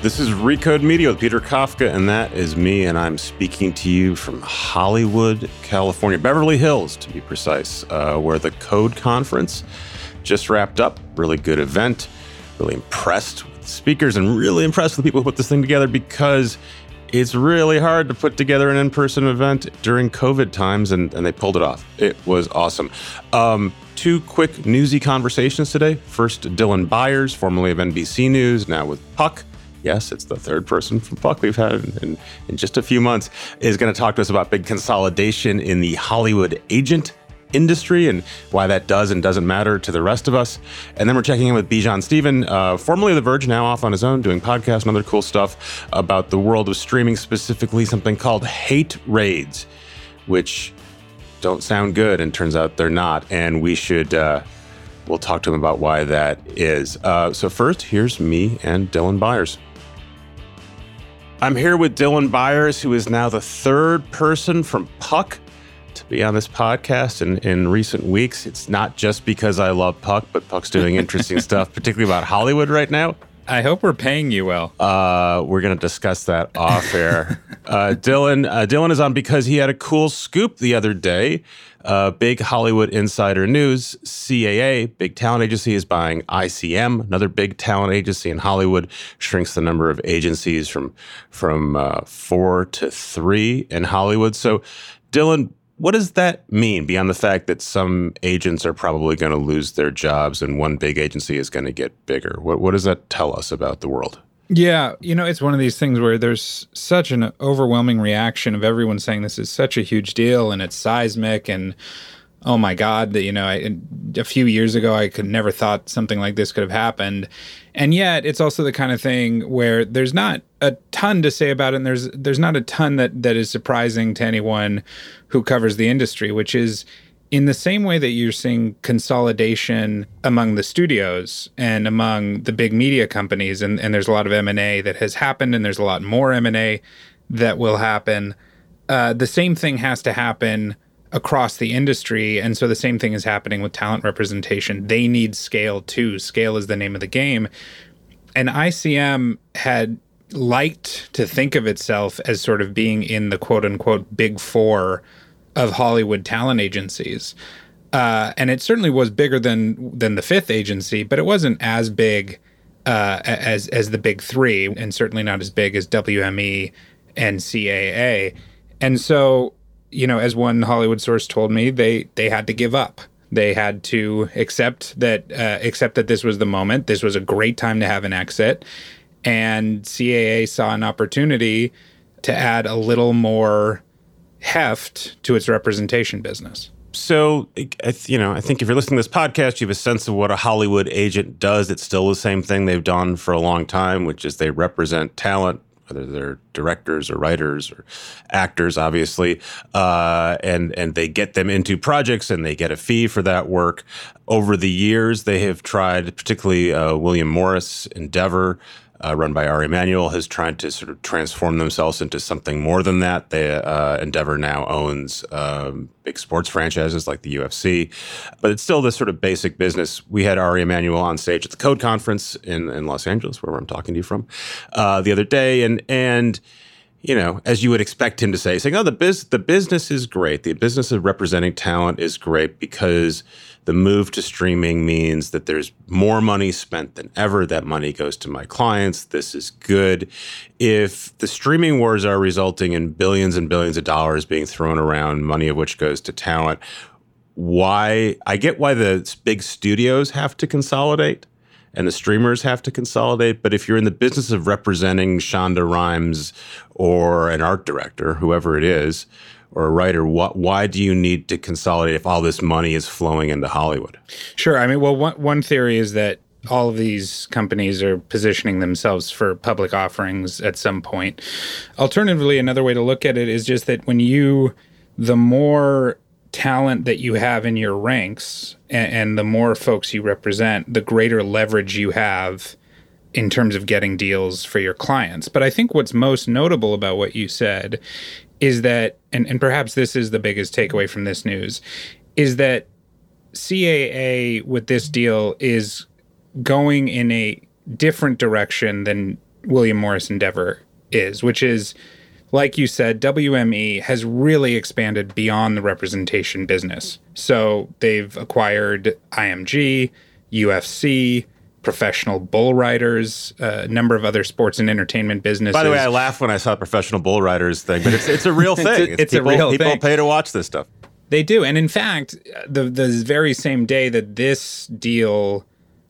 This is Recode Media with Peter Kafka, and that is me, and I'm speaking to you from Hollywood, California, Beverly Hills to be precise, uh, where the Code Conference just wrapped up. Really good event. Really impressed with the speakers and really impressed with the people who put this thing together because it's really hard to put together an in person event during COVID times, and, and they pulled it off. It was awesome. Um, two quick newsy conversations today. First, Dylan Byers, formerly of NBC News, now with Puck. Yes, it's the third person from Puck we've had in, in, in just a few months, is going to talk to us about big consolidation in the Hollywood agent industry and why that does and doesn't matter to the rest of us. And then we're checking in with Bijan Stephen, uh, formerly The Verge, now off on his own, doing podcasts and other cool stuff about the world of streaming, specifically something called hate raids, which don't sound good, and turns out they're not. And we should. Uh, we'll talk to him about why that is. Uh, so first, here's me and Dylan Byers. I'm here with Dylan Byers, who is now the third person from Puck to be on this podcast in, in recent weeks. It's not just because I love Puck, but Puck's doing interesting stuff, particularly about Hollywood right now. I hope we're paying you well. Uh, we're going to discuss that off air. uh, Dylan, uh, Dylan is on because he had a cool scoop the other day. Uh, big Hollywood insider news: CAA, big talent agency, is buying ICM, another big talent agency in Hollywood. Shrinks the number of agencies from from uh, four to three in Hollywood. So, Dylan, what does that mean beyond the fact that some agents are probably going to lose their jobs and one big agency is going to get bigger? What, what does that tell us about the world? Yeah, you know, it's one of these things where there's such an overwhelming reaction of everyone saying this is such a huge deal and it's seismic and oh my god that you know I, a few years ago i could never thought something like this could have happened. And yet it's also the kind of thing where there's not a ton to say about it and there's there's not a ton that that is surprising to anyone who covers the industry which is in the same way that you're seeing consolidation among the studios and among the big media companies and, and there's a lot of m&a that has happened and there's a lot more m&a that will happen uh, the same thing has to happen across the industry. And so the same thing is happening with talent representation. They need scale too. Scale is the name of the game. And ICM had liked to think of itself as sort of being in the quote unquote big four of Hollywood talent agencies. Uh, and it certainly was bigger than than the fifth agency, but it wasn't as big uh, as as the big three, and certainly not as big as WME and CAA. And so you know, as one Hollywood source told me, they they had to give up. They had to accept that uh, accept that this was the moment. This was a great time to have an exit, and CAA saw an opportunity to add a little more heft to its representation business. So, you know, I think if you're listening to this podcast, you have a sense of what a Hollywood agent does. It's still the same thing they've done for a long time, which is they represent talent whether they're directors or writers or actors, obviously, uh, and and they get them into projects and they get a fee for that work. Over the years, they have tried, particularly uh, William Morris Endeavor uh, run by Ari Emanuel, has tried to sort of transform themselves into something more than that. They, uh, Endeavor now owns um, big sports franchises like the UFC, but it's still this sort of basic business. We had Ari Emanuel on stage at the Code Conference in, in Los Angeles, where I'm talking to you from, uh, the other day, and and you know, as you would expect him to say, saying, "Oh, the biz the business is great. The business of representing talent is great because the move to streaming means that there's more money spent than ever. That money goes to my clients. This is good. If the streaming wars are resulting in billions and billions of dollars being thrown around, money of which goes to talent, why I get why the big studios have to consolidate and the streamers have to consolidate. But if you're in the business of representing Shonda Rhimes or an art director, whoever it is, or a writer, what, why do you need to consolidate if all this money is flowing into Hollywood? Sure. I mean, well, one, one theory is that all of these companies are positioning themselves for public offerings at some point. Alternatively, another way to look at it is just that when you, the more talent that you have in your ranks and, and the more folks you represent, the greater leverage you have in terms of getting deals for your clients. But I think what's most notable about what you said is that, and, and perhaps this is the biggest takeaway from this news, is that CAA with this deal is going in a different direction than William Morris Endeavor is, which is, like you said, WME has really expanded beyond the representation business. So they've acquired IMG, UFC, professional bull riders, a number of other sports and entertainment businesses. By the way, I laughed when I saw professional bull riders thing, but it's it's a real thing. it's, a, it's people, a real people thing. pay to watch this stuff. They do, and in fact, the the very same day that this deal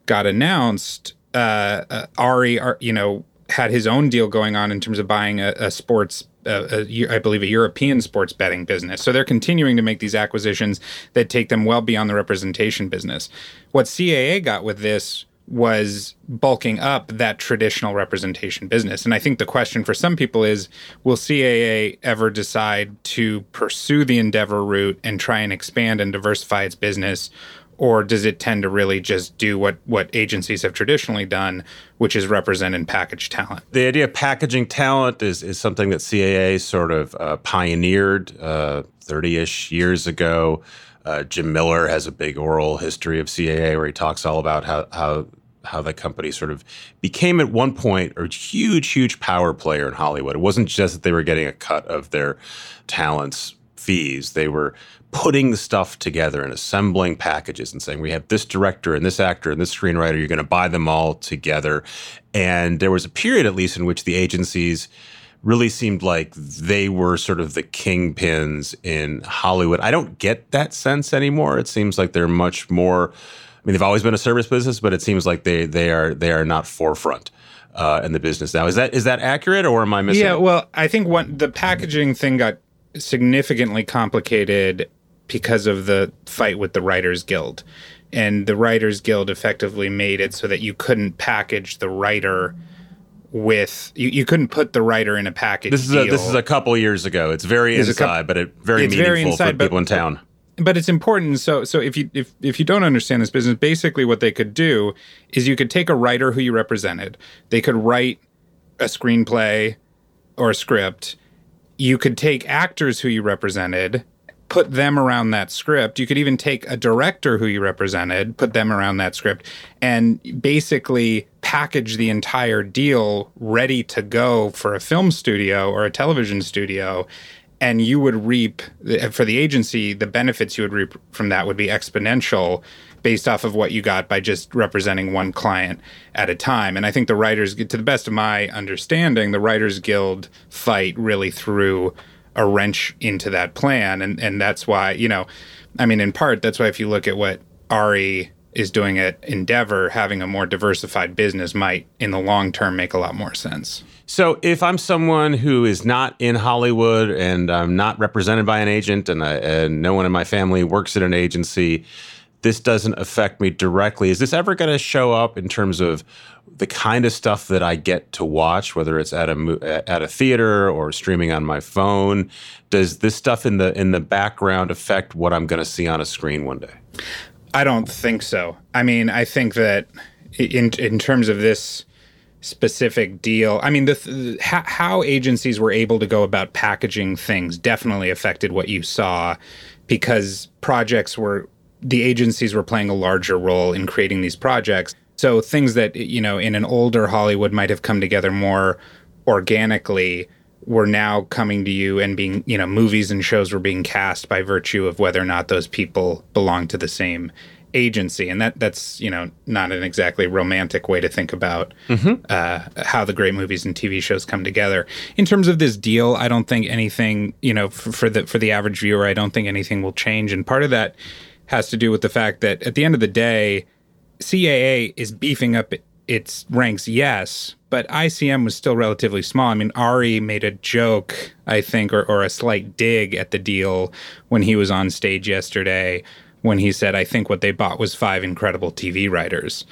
got announced, uh, uh, Ari, you know, had his own deal going on in terms of buying a, a sports uh, a, I believe, a European sports betting business. So they're continuing to make these acquisitions that take them well beyond the representation business. What CAA got with this was bulking up that traditional representation business. And I think the question for some people is will CAA ever decide to pursue the Endeavor route and try and expand and diversify its business? Or does it tend to really just do what, what agencies have traditionally done, which is represent and package talent? The idea of packaging talent is, is something that CAA sort of uh, pioneered 30 uh, ish years ago. Uh, Jim Miller has a big oral history of CAA where he talks all about how, how how the company sort of became at one point a huge, huge power player in Hollywood. It wasn't just that they were getting a cut of their talents' fees; they were putting stuff together and assembling packages and saying, "We have this director and this actor and this screenwriter. You're going to buy them all together." And there was a period, at least, in which the agencies really seemed like they were sort of the kingpins in Hollywood. I don't get that sense anymore. It seems like they're much more I mean, they've always been a service business, but it seems like they they are they are not forefront. Uh, in the business now, is that is that accurate, or am I missing? Yeah, well, I think what the packaging thing got significantly complicated because of the fight with the Writers Guild, and the Writers Guild effectively made it so that you couldn't package the writer with you, you couldn't put the writer in a package. This is a, this is a couple years ago. It's very inside, couple, but it very meaningful very inside, for people in town. but it's important. So so if you if if you don't understand this business basically what they could do is you could take a writer who you represented. They could write a screenplay or a script. You could take actors who you represented put them around that script. You could even take a director who you represented put them around that script and basically package the entire deal ready to go for a film studio or a television studio and you would reap for the agency the benefits you would reap from that would be exponential based off of what you got by just representing one client at a time. And i think the writers to the best of my understanding the writers guild fight really threw a wrench into that plan and and that's why you know i mean in part that's why if you look at what ari is doing at endeavor having a more diversified business might in the long term make a lot more sense so, if I'm someone who is not in Hollywood and I'm not represented by an agent, and, I, and no one in my family works at an agency, this doesn't affect me directly. Is this ever going to show up in terms of the kind of stuff that I get to watch, whether it's at a at a theater or streaming on my phone? Does this stuff in the in the background affect what I'm going to see on a screen one day? I don't think so. I mean, I think that in in terms of this specific deal. I mean, the, the how, how, agencies were able to go about packaging things definitely affected what you saw because projects were the agencies were playing a larger role in creating these projects. So things that you know in an older Hollywood might have come together more organically were now coming to you and being, you know, movies and shows were being cast by virtue of whether or not those people belong to the same agency, and that that's you know not an exactly romantic way to think about mm-hmm. uh, how the great movies and TV shows come together. In terms of this deal, I don't think anything you know for, for the for the average viewer, I don't think anything will change, and part of that has to do with the fact that at the end of the day, CAA is beefing up its ranks, yes, but ICM was still relatively small. I mean, Ari made a joke, I think, or, or a slight dig at the deal when he was on stage yesterday when he said, I think what they bought was five incredible TV writers.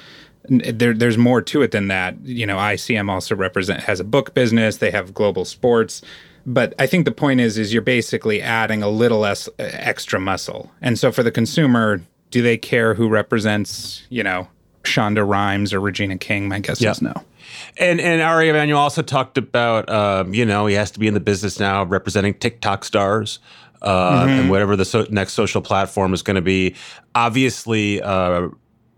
There, there's more to it than that. You know, ICM also represent has a book business. They have global sports, but I think the point is, is you're basically adding a little less uh, extra muscle. And so for the consumer, do they care who represents, you know, Shonda Rhimes or Regina King? My guess yep. is no. And and Ari Emanuel also talked about, um, you know, he has to be in the business now representing TikTok stars uh, mm-hmm. and whatever the so- next social platform is going to be. Obviously, uh,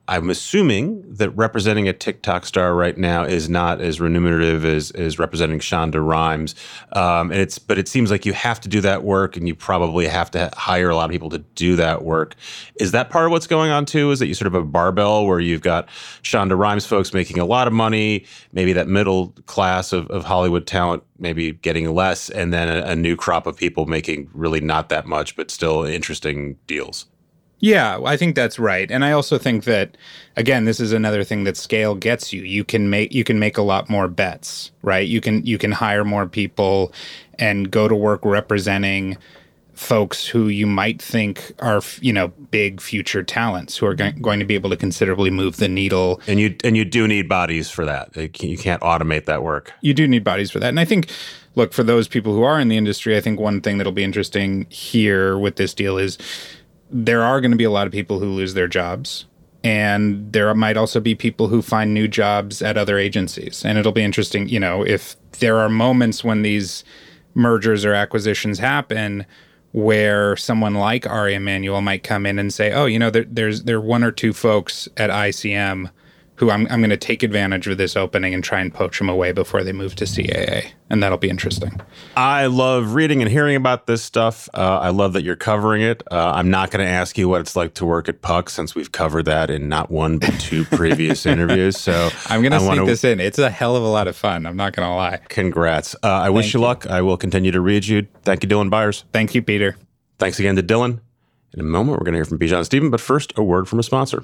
I'm assuming that representing a TikTok star right now is not as remunerative as, as representing Shonda Rhimes. Um, and it's but it seems like you have to do that work, and you probably have to hire a lot of people to do that work. Is that part of what's going on too? Is that you sort of a barbell where you've got Shonda Rhimes folks making a lot of money, maybe that middle class of, of Hollywood talent maybe getting less, and then a, a new crop of people making really not that much, but still interesting deals. Yeah, I think that's right. And I also think that again, this is another thing that scale gets you. You can make you can make a lot more bets, right? You can you can hire more people and go to work representing folks who you might think are you know big future talents who are mm-hmm. going to be able to considerably move the needle and you and you do need bodies for that you can't automate that work you do need bodies for that and i think look for those people who are in the industry i think one thing that'll be interesting here with this deal is there are going to be a lot of people who lose their jobs. And there might also be people who find new jobs at other agencies. And it'll be interesting, you know, if there are moments when these mergers or acquisitions happen where someone like Ari Emanuel might come in and say, oh, you know, there, there's there are one or two folks at ICM who I'm, I'm going to take advantage of this opening and try and poach them away before they move to CAA. And that'll be interesting. I love reading and hearing about this stuff. Uh, I love that you're covering it. Uh, I'm not going to ask you what it's like to work at Puck since we've covered that in not one, but two previous interviews. So I'm going to sneak this in. It's a hell of a lot of fun. I'm not going to lie. Congrats. Uh, I Thank wish you, you luck. I will continue to read you. Thank you, Dylan Byers. Thank you, Peter. Thanks again to Dylan. In a moment, we're going to hear from Bijan Stephen, but first, a word from a sponsor.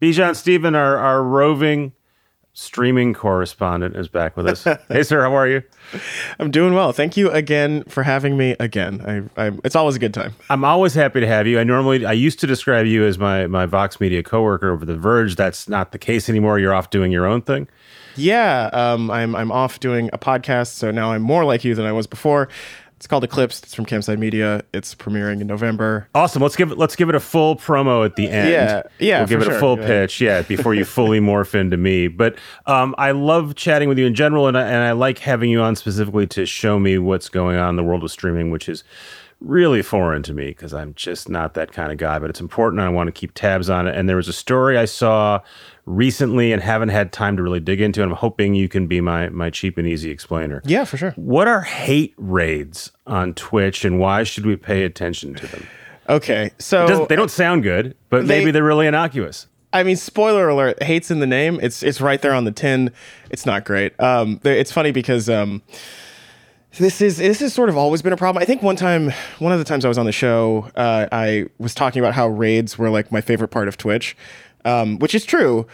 Bijan Stephen, our, our roving streaming correspondent, is back with us. hey, sir, how are you? I'm doing well. Thank you again for having me again. I, I, it's always a good time. I'm always happy to have you. I normally, I used to describe you as my, my Vox Media coworker over The Verge. That's not the case anymore. You're off doing your own thing. Yeah, um, I'm I'm off doing a podcast, so now I'm more like you than I was before. It's called Eclipsed. It's from Campside Media. It's premiering in November. Awesome. Let's give it. Let's give it a full promo at the end. Yeah, yeah. We'll give it sure. a full pitch. Yeah, before you fully morph into me. But um, I love chatting with you in general, and I, and I like having you on specifically to show me what's going on in the world of streaming, which is really foreign to me because I'm just not that kind of guy. But it's important. I want to keep tabs on it. And there was a story I saw recently and haven't had time to really dig into. And I'm hoping you can be my my cheap and easy explainer. Yeah, for sure. What are hate raids on Twitch, and why should we pay attention to them? Okay, so they don't sound good, but they, maybe they're really innocuous. I mean, spoiler alert: hates in the name. It's it's right there on the tin. It's not great. Um, it's funny because um, this is this has sort of always been a problem. I think one time, one of the times I was on the show, uh, I was talking about how raids were like my favorite part of Twitch um, which is true.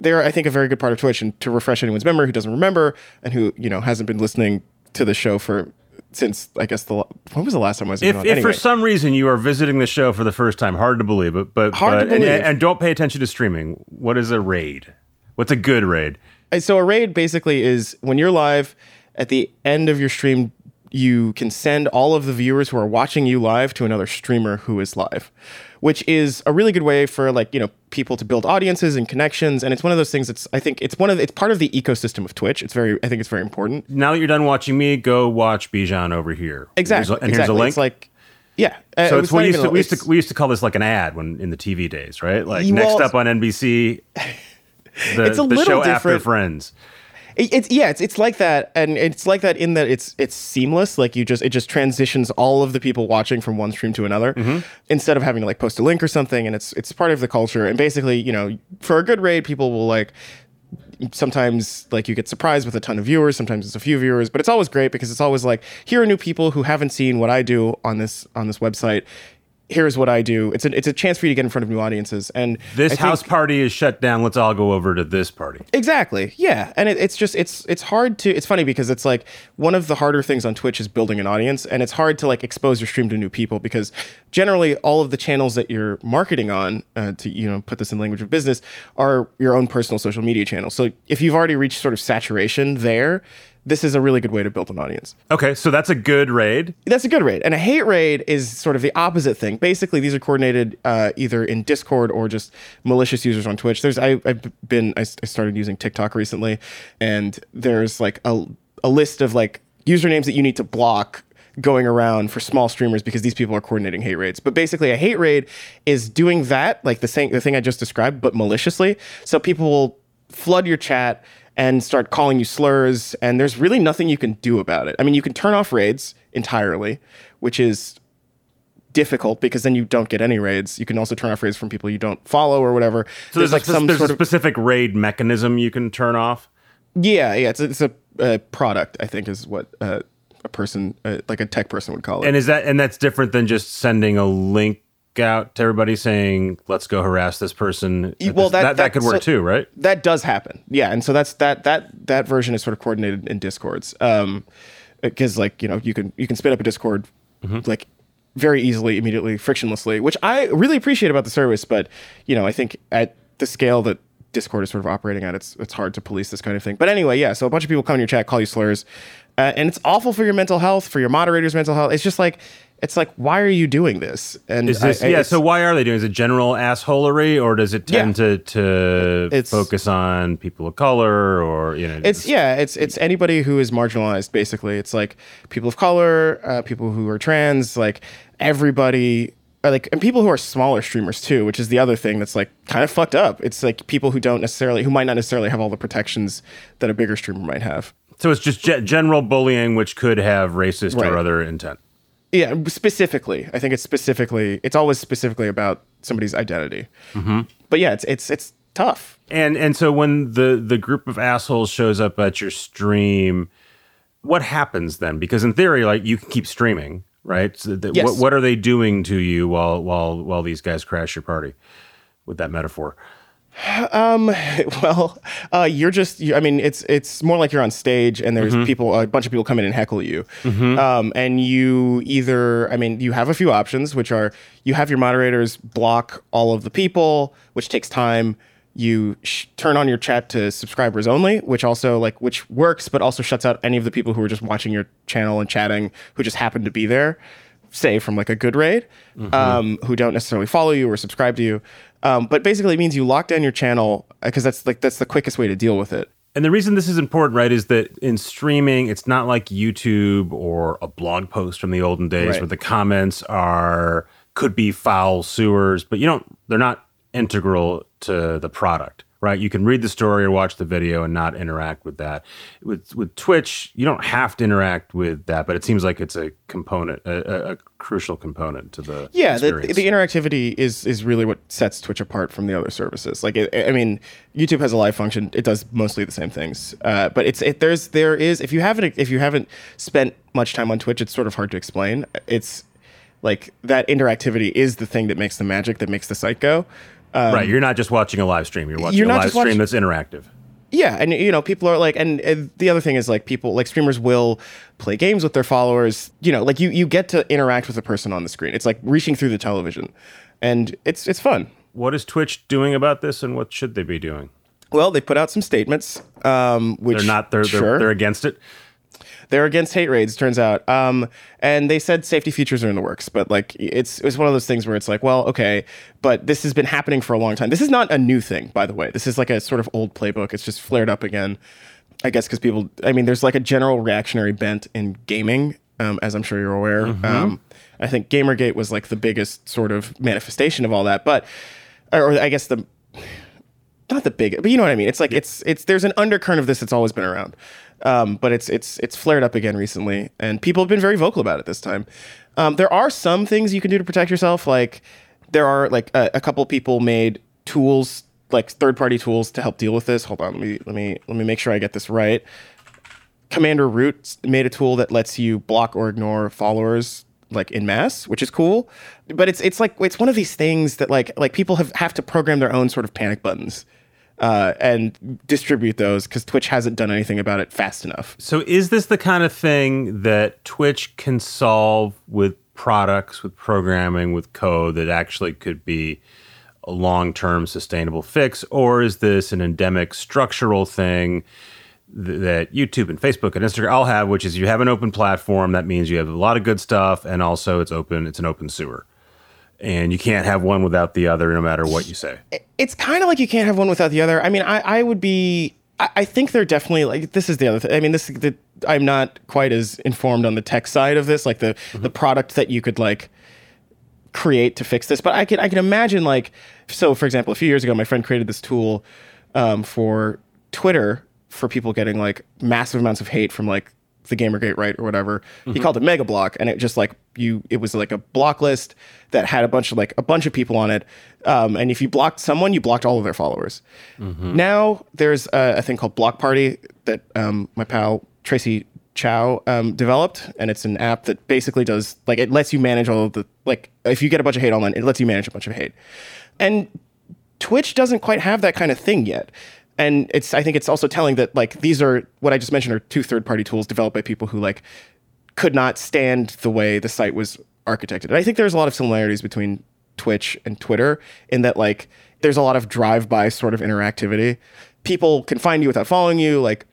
They're, I think, a very good part of Twitch. And to refresh anyone's memory who doesn't remember and who you know hasn't been listening to the show for since I guess the when was the last time I was if? If anyway. for some reason you are visiting the show for the first time, hard to believe, but but, hard but to believe. And, and, don't pay attention to streaming. What is a raid? What's a good raid? So a raid basically is when you're live at the end of your stream, you can send all of the viewers who are watching you live to another streamer who is live, which is a really good way for like, you know, people to build audiences and connections. And it's one of those things that's, I think it's one of, the, it's part of the ecosystem of Twitch. It's very, I think it's very important. Now that you're done watching me, go watch Bijan over here. Exactly. Here's and exactly. here's a link. It's like, yeah. uh, so it it's was we used to we used to we used to call this like an ad when in the TV days, right? Like Well, next up on NBC, the, It's a the little show after. Friends. It- it's yeah, it's it's like that, and it's like that in that it's it's seamless. Like you just it just transitions all of the people watching from one stream to another, Mm-hmm. instead of having to like post a link or something. And it's it's part of the culture. And basically, you know, for a good raid, people will like sometimes like you get surprised with a ton of viewers sometimes it's a few viewers but it's always great because it's always like here are new people who haven't seen what i do on this on this website here's what i do it's a, it's a chance for you to get in front of new audiences and This think- house party is shut down. Let's all go over to this party. Exactly. Yeah, and it, it's just it's it's hard to. It's funny because it's like one of the harder things on Twitch is building an audience, and it's hard to like expose your stream to new people because generally all of the channels that you're marketing on uh, to you know put this in language of business are your own personal social media channels. So if you've already reached sort of saturation there, this is a really good way to build an audience. Okay, so that's a good raid. That's a good raid. And a hate raid is sort of the opposite thing. Basically, these are coordinated uh, either in Discord or just malicious users on Twitch. There's I, I've been I started using TikTok recently, and there's like a a list of like usernames that you need to block going around for small streamers because these people are coordinating hate raids. But basically, a hate raid is doing that like the same the thing I just described, but maliciously. So people will flood your chat and start calling you slurs and there's really nothing you can do about it. I mean, you can turn off raids entirely, which is difficult because then you don't get any raids. You can also turn off raids from people you don't follow or whatever. So there's, like some there's a specific raid mechanism you can turn off. yeah, yeah. It's a, it's a uh, product. I think is what uh, a person uh, like a tech person would call it. And is that and that's different than just sending a link out to everybody saying let's go harass this person. well, that- that, that- could work so- too, right? that does happen. Yeah, and so that's that that that version is sort of coordinated in discords. Um, because like you know you can you can spin up a Discord like very easily, immediately, frictionlessly, which I really appreciate about the service. But you know, I think at the scale that Discord is sort of operating at, it's it's hard to police this kind of thing. But anyway, yeah. So a bunch of people come in your chat, call you slurs, uh, and it's awful for your mental health, for your moderator's mental health. It's just like it's like why are you doing this? And Is this I- I- yeah? So why are they doing? Is it general assholery, or does it tend to to It's- focus on people of color, or you know? It's yeah, it's it's anybody who is marginalized. Basically, it's like people of color, uh, people who are trans, like everybody, uh, like and people who are smaller streamers too, which is the other thing that's like kind of fucked up. It's like people who don't necessarily, who might not necessarily have all the protections that a bigger streamer might have. so it's just ge- general bullying, which could have racist Right. or other intent. Yeah, specifically, I think it's specifically, it's always specifically about somebody's identity. Mm-hmm. But yeah, it's it's it's tough. And and so when the the group of assholes shows up at your stream, what happens then? Because in theory, like you can keep streaming, right? So that, Yes. what what are they doing to you while while while these guys crash your party? With that metaphor, well, uh, you're just. You, I mean, it's it's more like you're on stage and there's Mm-hmm. people, a bunch of people come in and heckle you, um, and you either. I mean, you have a few options, which are you have your moderators block all of the people, which takes time. You sh- turn on your chat to subscribers only, which also like which works, but also shuts out any of the people who are just watching your channel and chatting who just happen to be there say from like a good raid um, who don't necessarily follow you or subscribe to you um, but basically it means you lock down your channel because that's like that's the quickest way to deal with it and the reason this is important, right, is that in streaming, it's not like YouTube or a blog post from the olden days Right. where the comments are could be foul sewers, but you don't. They're not integral to the product, right? You can read the story or watch the video and not interact with that. With with Twitch, you don't have to interact with that, but it seems like it's a component, a, a, crucial component to the yeah the, the interactivity is is really what sets twitch apart from the other services. Like it, i mean youtube has a live function. It does mostly the same things. Uh, but it's it, there's there is if you haven't if you haven't spent much time on twitch it's sort of hard to explain. It's like that interactivity is the thing that makes the magic that makes the site go right, you're not just watching a live stream; you're watching you're a live stream watching- that's interactive. Yeah, and you know, people are like, and, and the other thing is like, people like streamers will play games with their followers. You know, like you you get to interact with the person on the screen. It's like reaching through the television, and it's it's fun. What is Twitch doing about this, and what should they be doing? Well, they put out some statements, um, which They're not. They're sure. they're, they're against it. They're against hate raids, turns out. Um, and they said safety features are in the works, but like it's it's one of those things where it's like, well, okay, but this has been happening for a long time. This is not a new thing, by the way. This is like a sort of old playbook. It's just flared up again. I guess because people, I mean, there's like a general reactionary bent in gaming, um, as I'm sure you're aware. Um, I think Gamergate was like the biggest sort of manifestation of all that, but or I guess the not the big, but you know what I mean. It's like it's it's there's an undercurrent of this that's always been around, um, but it's it's it's flared up again recently, and people have been very vocal about it this time. Um, there are some things you can do to protect yourself, like there are like a, a couple people made tools, like third party tools to help deal with this. Hold on, let me let me let me make sure I get this right. Commander Root made a tool that lets you block or ignore followers like in mass, which is cool. But it's it's like it's one of these things that like like people have have to program their own sort of panic buttons uh, and distribute those because Twitch hasn't done anything about it fast enough. So, is this the kind of thing that Twitch can solve with products, with programming, with code that actually could be a long term sustainable fix? Or is this an endemic structural thing th- that YouTube and Facebook and Instagram all have, which is you have an open platform? That means you have a lot of good stuff and also it's open, it's an open sewer. And you can't have one without the other, no matter what you say. It's kind of like you can't have one without the other. I mean, I, I would be. I, I think they're definitely like this is the other thing. I mean, this the, I'm not quite as informed on the tech side of this, like the the product that you could like create to fix this. But I can I can imagine like so. For example, a few years ago, my friend created this tool um, for Twitter for people getting like massive amounts of hate from like the Gamergate right or whatever. He called it Mega Block, and it just like you, it was like a block list that had a bunch of like a bunch of people on it. Um, and if you blocked someone, you blocked all of their followers. Now there's a, a thing called Block Party that um, my pal Tracy Chou um, developed, and it's an app that basically does like it lets you manage all of the like if you get a bunch of hate online, it lets you manage a bunch of hate. And Twitch doesn't quite have that kind of thing yet. And it's I think it's also telling that like these are what I just mentioned are two third party tools developed by people who like could not stand the way the site was architected. And I think there's a lot of similarities between Twitch and Twitter in that like there's a lot of drive by sort of interactivity. People can find you without following you like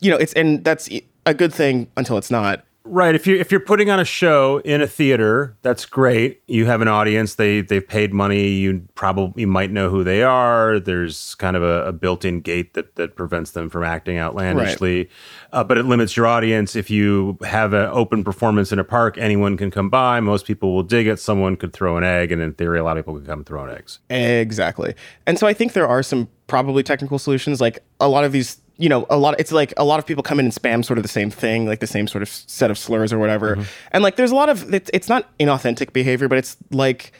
you know, it's and that's a good thing until it's not. Right. If you if you're putting on a show in a theater, that's great. You have an audience. They they've paid money. You probably you might know who they are. There's kind of a, a built-in gate that that prevents them from acting outlandishly, uh, but it limits your audience. If you have an open performance in a park, anyone can come by. Most people will dig it. Someone could throw an egg, and in theory, a lot of people could come throwing eggs. Exactly. And so I think there are some probably technical solutions. Like a lot of these, you know, a lot. It's like a lot of people come in and spam sort of the same thing, like the same sort of set of slurs or whatever. And like, there's a lot of. It's, it's not inauthentic behavior, but it's like,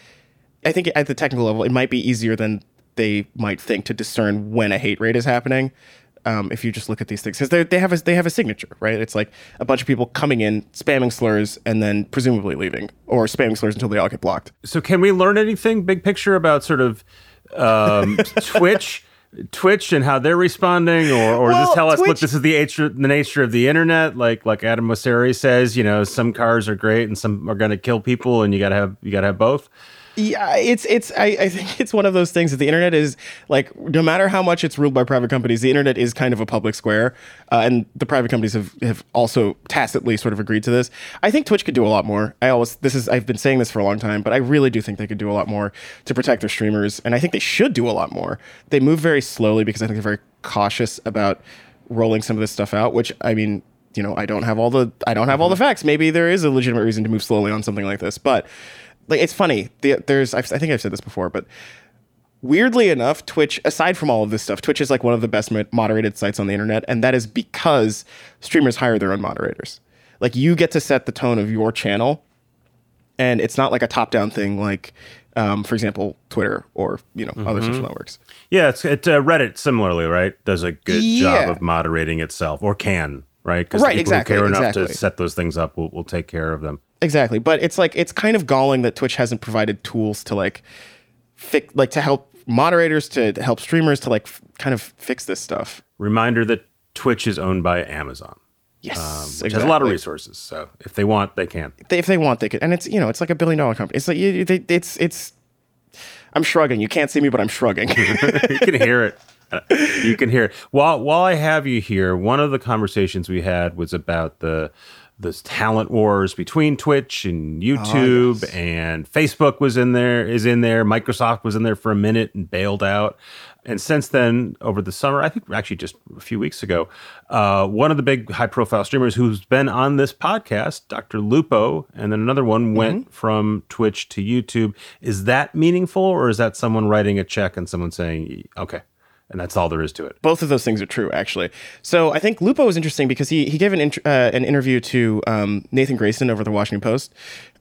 I think at the technical level, it might be easier than they might think to discern when a hate raid is happening. Um, if you just look at these things, because they they have a they have a signature, right? It's like a bunch of people coming in, spamming slurs, and then presumably leaving, or spamming slurs until they all get blocked. So, can we learn anything big picture about sort of um, Twitch? Twitch and how they're responding, or, or Well, just tell us, look, this is the nature, the nature of the internet. Like like Adam Mosseri says, you know, some cars are great and some are going to kill people, and you gotta have you gotta have both. Yeah, it's it's I, I think it's one of those things that the internet is like no matter how much it's ruled by private companies, the internet is kind of a public square, uh, and the private companies have have also tacitly sort of agreed to this. I think Twitch could do a lot more. I always this is I've been saying this for a long time, but I really do think they could do a lot more to protect their streamers, and I think they should do a lot more. They move very slowly because I think they're very cautious about rolling some of this stuff out. Which I mean, you know, I don't have all the I don't have all the facts. Maybe there is a legitimate reason to move slowly on something like this, but like it's funny. The, there's I've, I think I've said this before, but weirdly enough, Twitch, aside from all of this stuff, Twitch is like one of the best mo- moderated sites on the internet, and that is because streamers hire their own moderators. Like you get to set the tone of your channel, and it's not like a top-down thing, like, um, for example, Twitter or you know other social networks. Yeah, it's it, uh, Reddit similarly, right? Does a good Yeah. job of moderating itself, or can, right? Because Right, people exactly, who care enough to set those things up will will take care of them. Exactly, but it's like it's kind of galling that Twitch hasn't provided tools to like fix, like to help moderators to, to help streamers to like f- kind of fix this stuff. Reminder that Twitch is owned by Amazon, Yes, Um, which has a lot of resources. So if they want, they can. they, if they want, they could. And it's you know, it's like a billion dollar company. It's like you, they, it's it's. I'm shrugging. You can't see me, but I'm shrugging. you can hear it. you can hear it. While while I have you here, one of the conversations we had was about the the talent wars between Twitch and YouTube yes. and Facebook was in there is in there. Microsoft was in there for a minute and bailed out. And since then, over the summer, I think actually just a few weeks ago, uh, one of the big high profile streamers who's been on this podcast, Dr. Lupo, and then another one went from Twitch to YouTube. Is that meaningful or is that someone writing a check and someone saying, okay, and that's all there is to it. Both of those things are true, actually. So I think Lupo was interesting because he he gave an int- uh, an interview to um, Nathan Grayson over the Washington Post,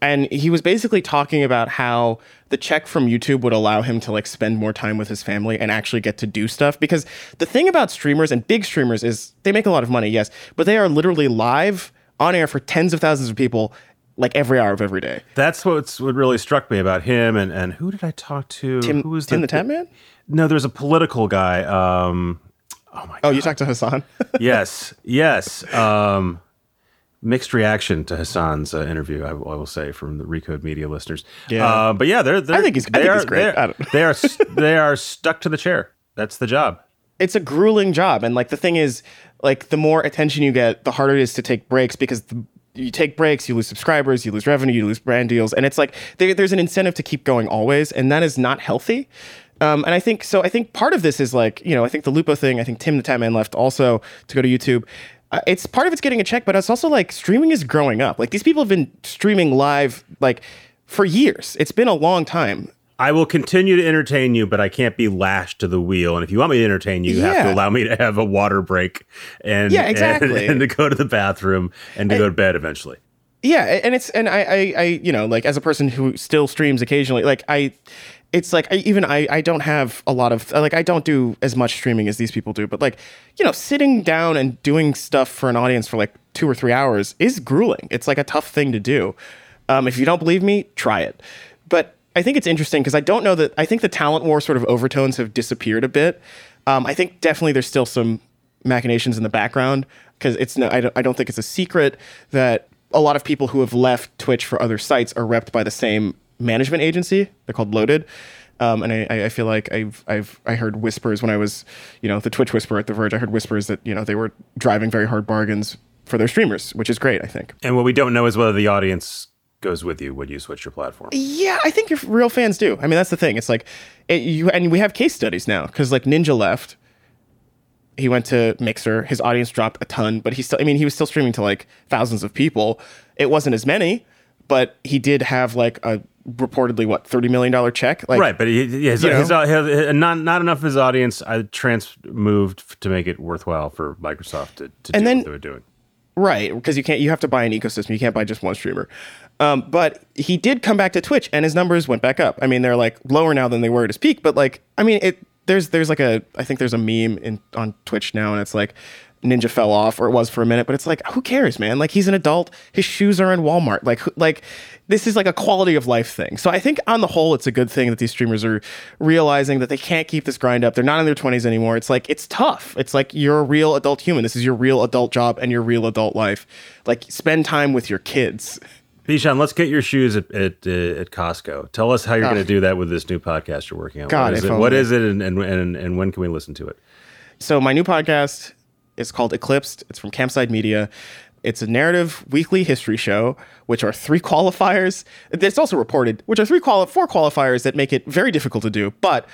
and he was basically talking about how the check from YouTube would allow him to like spend more time with his family and actually get to do stuff. Because the thing about streamers and big streamers is they make a lot of money, yes, but they are literally live on air for tens of thousands of people like every hour of every day. That's what's what really struck me about him and and who did I talk to? Tim, who was Tim the, Tatman? No, there's a political guy. Um, oh my. Oh, you talked to Hasan? yes, yes. Um, mixed reaction to Hasan's uh, interview. I, I, will say from the Recode Media listeners. Yeah, uh, but yeah, they're, they're I think he's. I think are, he's great. They're, they are they are stuck to the chair. That's the job. It's a grueling job, and like the thing is, like the more attention you get, the harder it is to take breaks because the you take breaks, you lose subscribers, you lose revenue, you lose brand deals, and it's like there, there's an incentive to keep going always, and that is not healthy. Um, and I think so. I think part of this is like you know I think the Lupo thing. I think Tim the Tatman left also to go to YouTube. Uh, it's part of it's getting a check, but it's also like streaming is growing up. Like these people have been streaming live like for years. It's been a long time. I will continue to entertain you, but I can't be lashed to the wheel. And if you want me to entertain you, you Yeah. have to allow me to have a water break and Yeah, exactly. and, and to go to the bathroom and to go to bed eventually. Yeah, and it's and I, I I you know like as a person who still streams occasionally, like I, it's like I, even I I don't have a lot of like I don't do as much streaming as these people do, but like you know sitting down and doing stuff for an audience for like two or three hours is grueling. It's like a tough thing to do. Um, if you don't believe me, try it. I think it's interesting because I don't know that I think the talent war sort of overtones have disappeared a bit. Um, I think definitely there's still some machinations in the background because it's no, I don't, I don't think it's a secret that a lot of people who have left Twitch for other sites are repped by the same management agency. They're called Loaded. Um, and I, I feel like I've, I've, I heard whispers when I was, you know, the Twitch whisper at The Verge. I heard whispers that, you know, they were driving very hard bargains for their streamers, which is great, I think. And what we don't know is whether the audience goes with you when you switch your platform. Yeah, I think your real fans do. I mean, that's the thing. It's like, it, you and we have case studies now because like Ninja left. He went to Mixer. His audience dropped a ton, but he still. I mean, he was still streaming to like thousands of people. It wasn't as many, but he did have like a reportedly what thirty million dollar check. Like, right, but he, yeah, his, you know? Uh, his, his, not not enough of his audience I trans moved to make it worthwhile for Microsoft to, to And do then- what they were doing. Right, because you can't. You have to buy an ecosystem. You can't buy just one streamer. Um, but he did come back to Twitch, and his numbers went back up. I mean, they're like lower now than they were at his peak. But like, I mean, it. There's there's like a. I think there's a meme in on Twitch now, and it's like. Ninja fell off, or it was for a minute, but it's like, who cares, man? Like, he's an adult. His shoes are in Walmart. Like, like, this is like a quality of life thing. So I think on the whole, it's a good thing that these streamers are realizing that they can't keep this grind up. They're not in their 20s anymore. It's like, it's tough. It's like you're a real adult human. This is your real adult job and your real adult life. Like, spend time with your kids. Bijan, let's get your shoes at at, uh, at Costco. Tell us how you're going to do that with this new podcast you're working on. God, what is it? What is it, and, and and and when can we listen to it? So my new podcast is called Eclipsed. It's from Campside Media. It's a narrative weekly history show, which are three qualifiers. It's also reported, which are three quali- four qualifiers that make it very difficult to do. But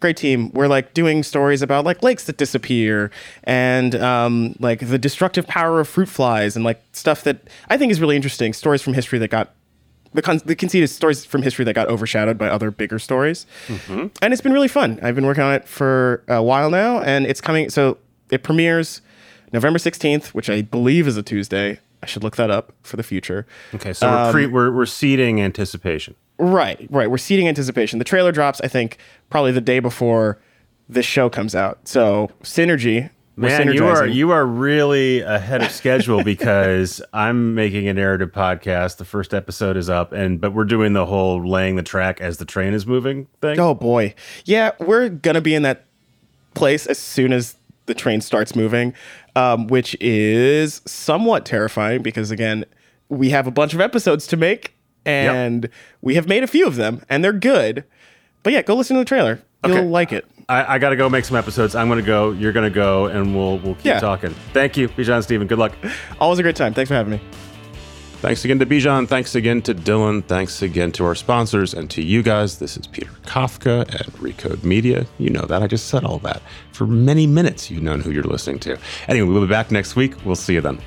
great team. We're like doing stories about like lakes that disappear and um, like the destructive power of fruit flies and like stuff that I think is really interesting. Stories from history that got the, con- the conceit is stories from history that got overshadowed by other bigger stories. And it's been really fun. I've been working on it for a while now, and it's coming. So it premieres November 16th, which I believe is a Tuesday. I should look that up for the future. Okay, so Um, we're, pre- we're we're seeding anticipation. Right, right. We're seeding anticipation. The trailer drops, I think, probably the day before this show comes out. So synergy. Man, you are you are really ahead of schedule because I'm making a narrative podcast. The first episode is up, and but we're doing the whole laying the track as the train is moving thing. Oh boy. Yeah, we're gonna be in that place as soon as the train starts moving, um, which is somewhat terrifying because again, we have a bunch of episodes to make, and we have made a few of them, and they're good. But yeah, go listen to the trailer. You'll Okay. like it. I, I got to go make some episodes. I'm going to go. You're going to go, and we'll we'll keep Yeah. talking. Thank you, Bijan Stephen. Good luck. Always a great time. Thanks for having me. Thanks again to Bijan. Thanks again to Dylan. Thanks again to our sponsors and to you guys. This is Peter Kafka at Recode Media. You know that. I just said all that. For many minutes, you've known who you're listening to. Anyway, we'll be back next week. We'll see you then.